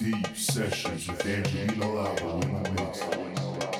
Deep sessions with Angelina Lava in the mix.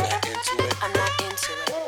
I'm not into it.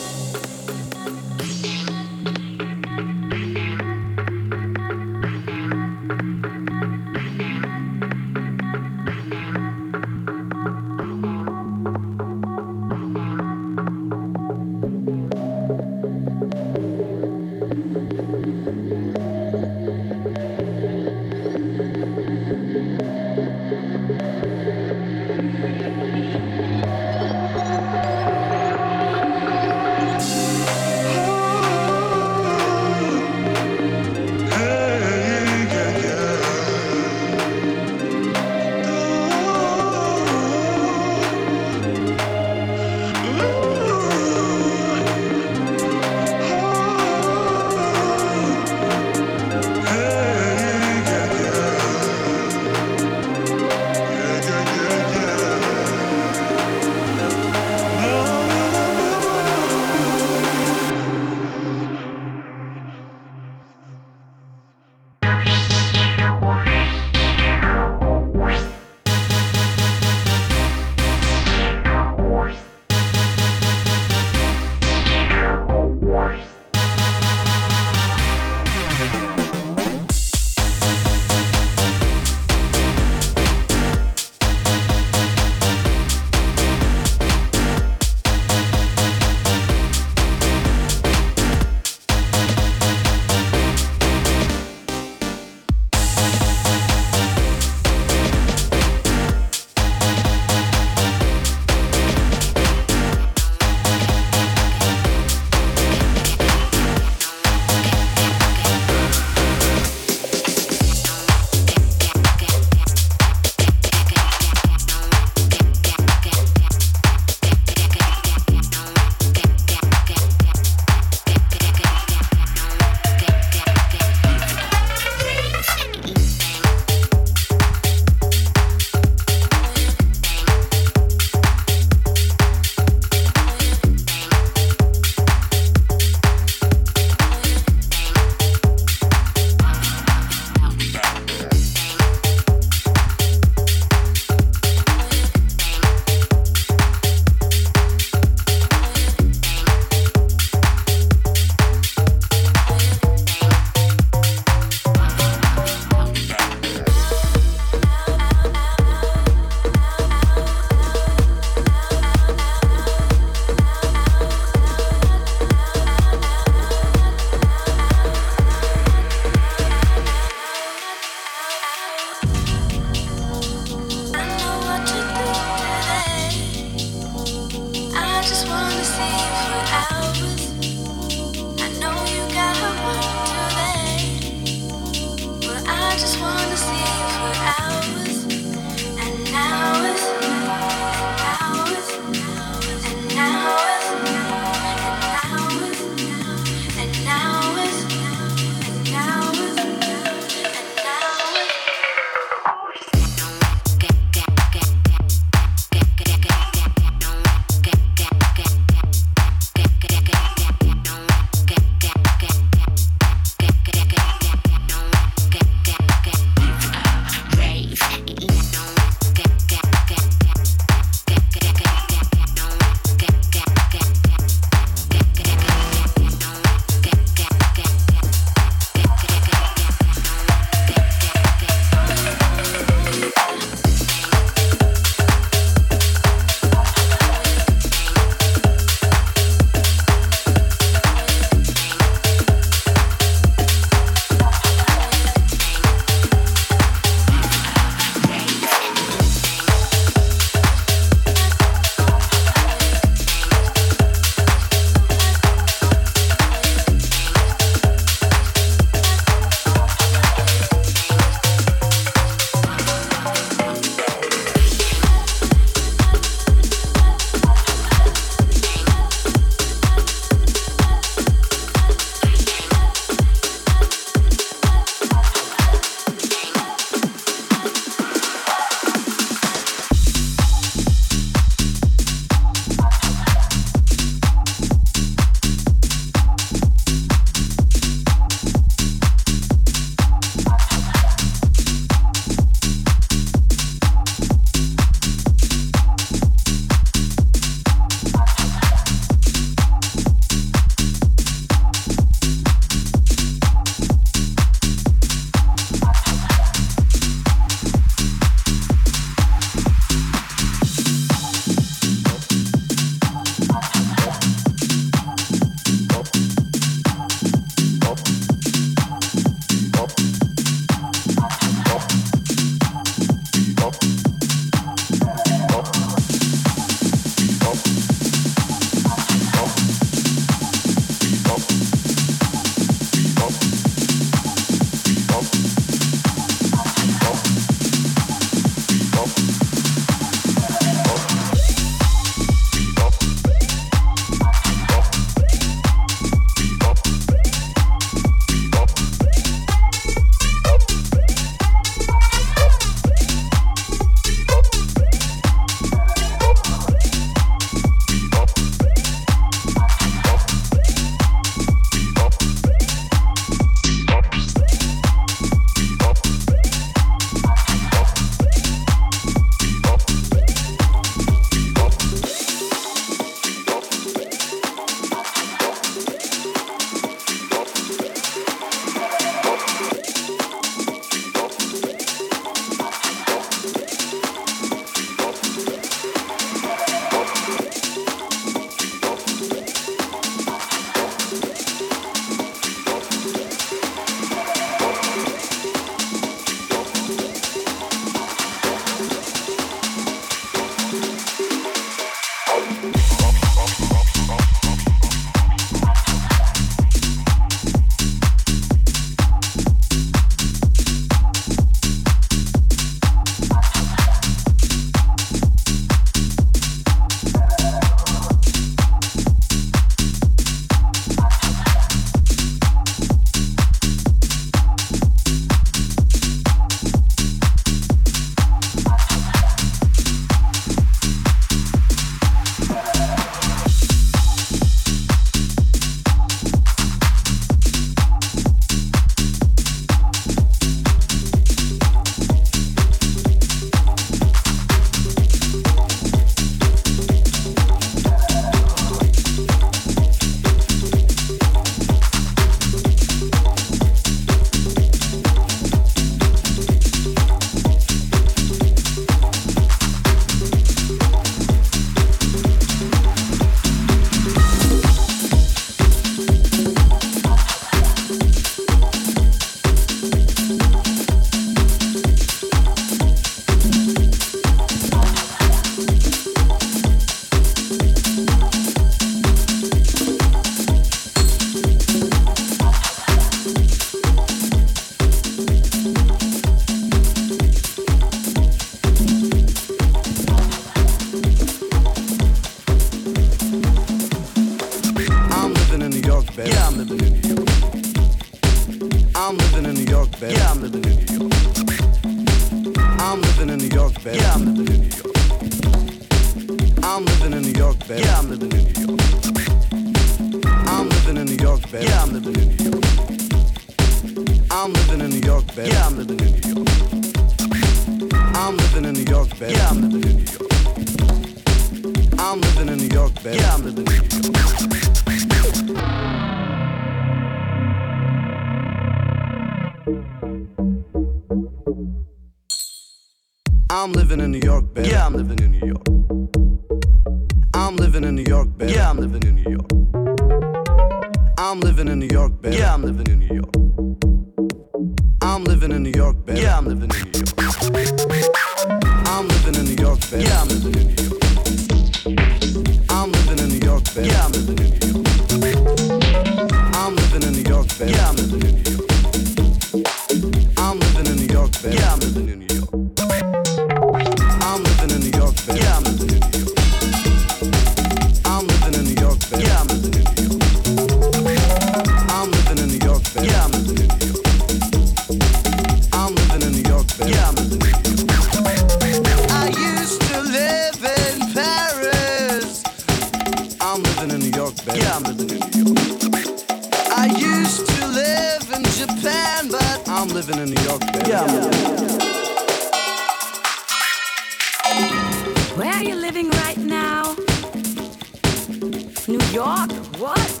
New York? What?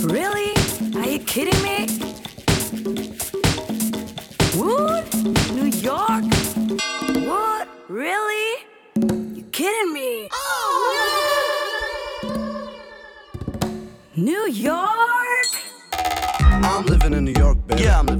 Really? Are you kidding me? Wood? New York? What? Really? You kidding me? Oh! no! New York? I'm living in New York, baby. Yeah, I'm living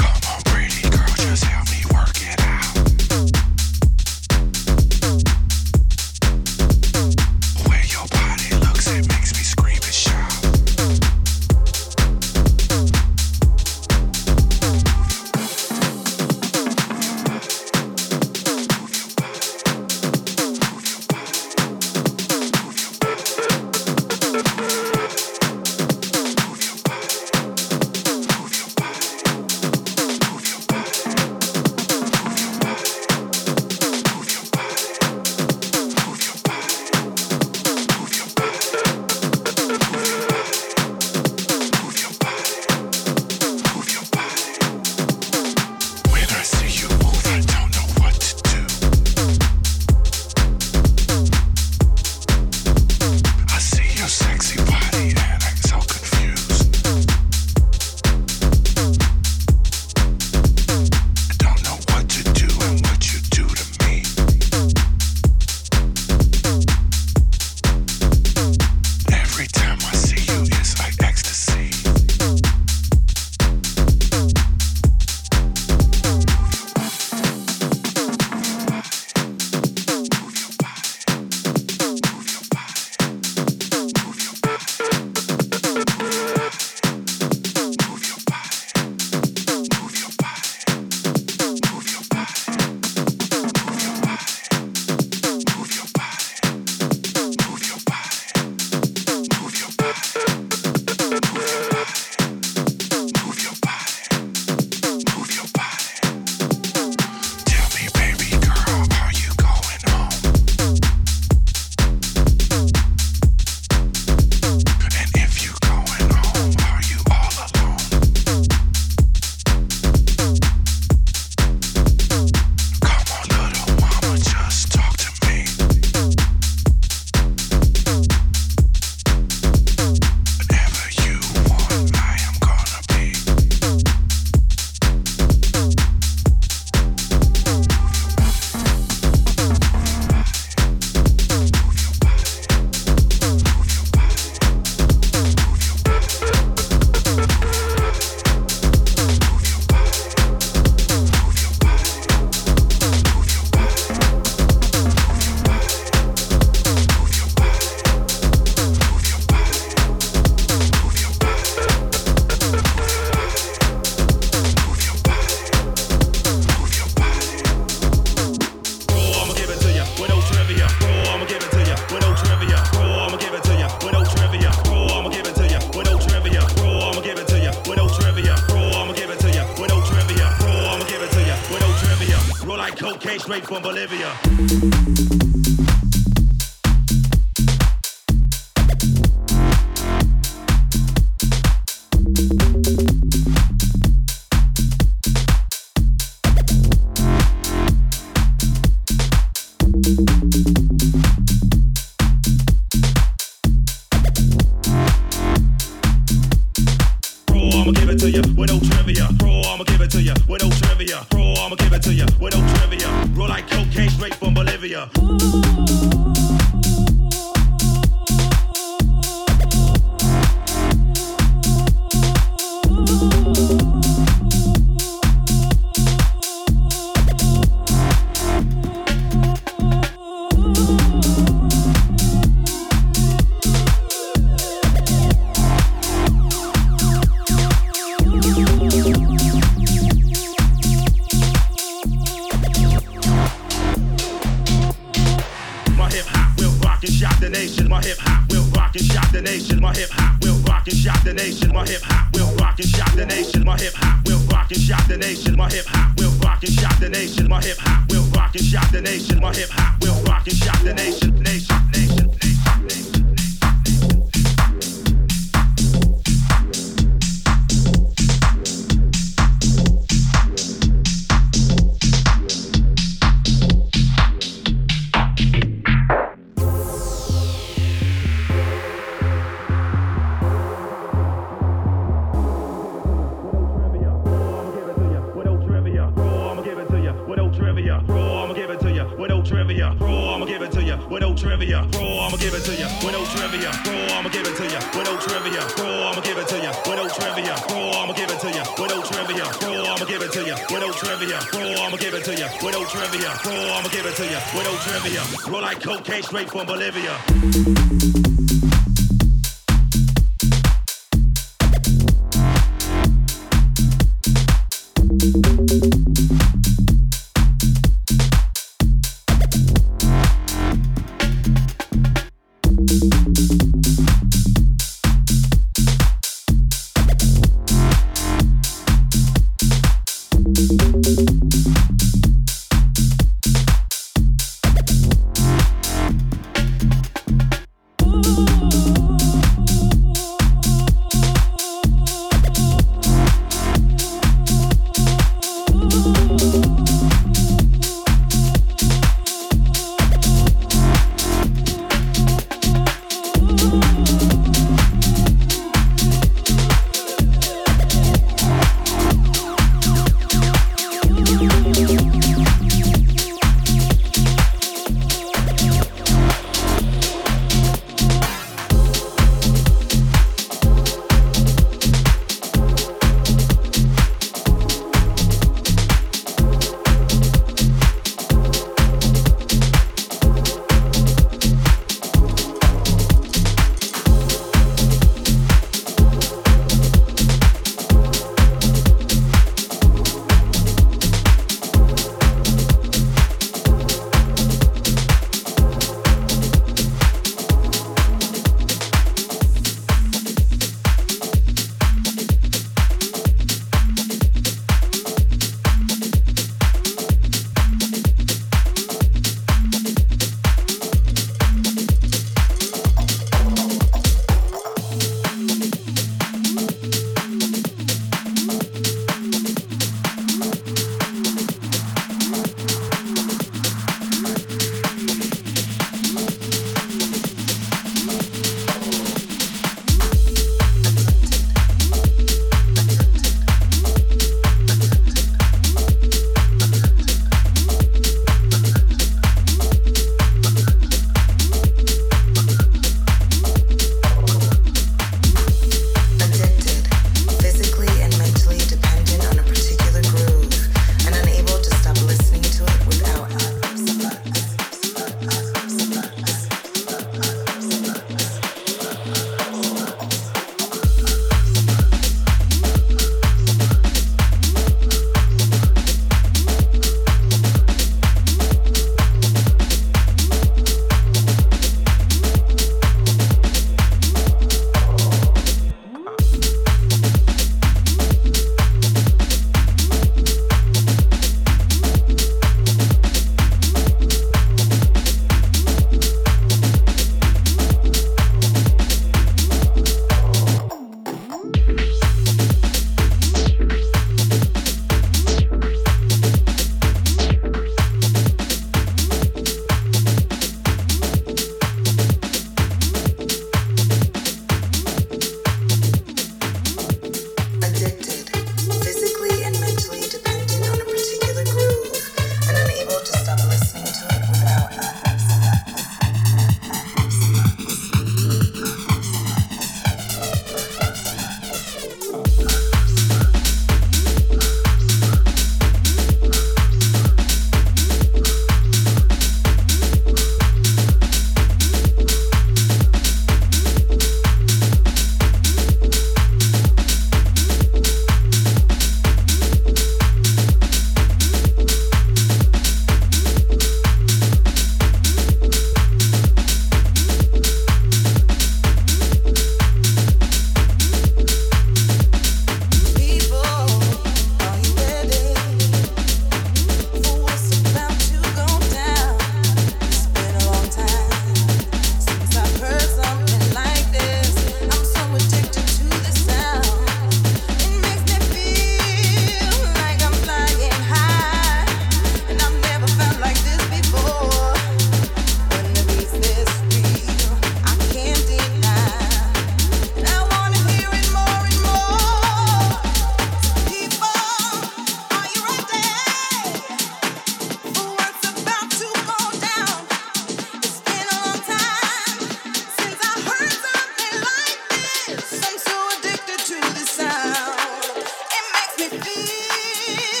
Yeah.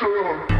soul.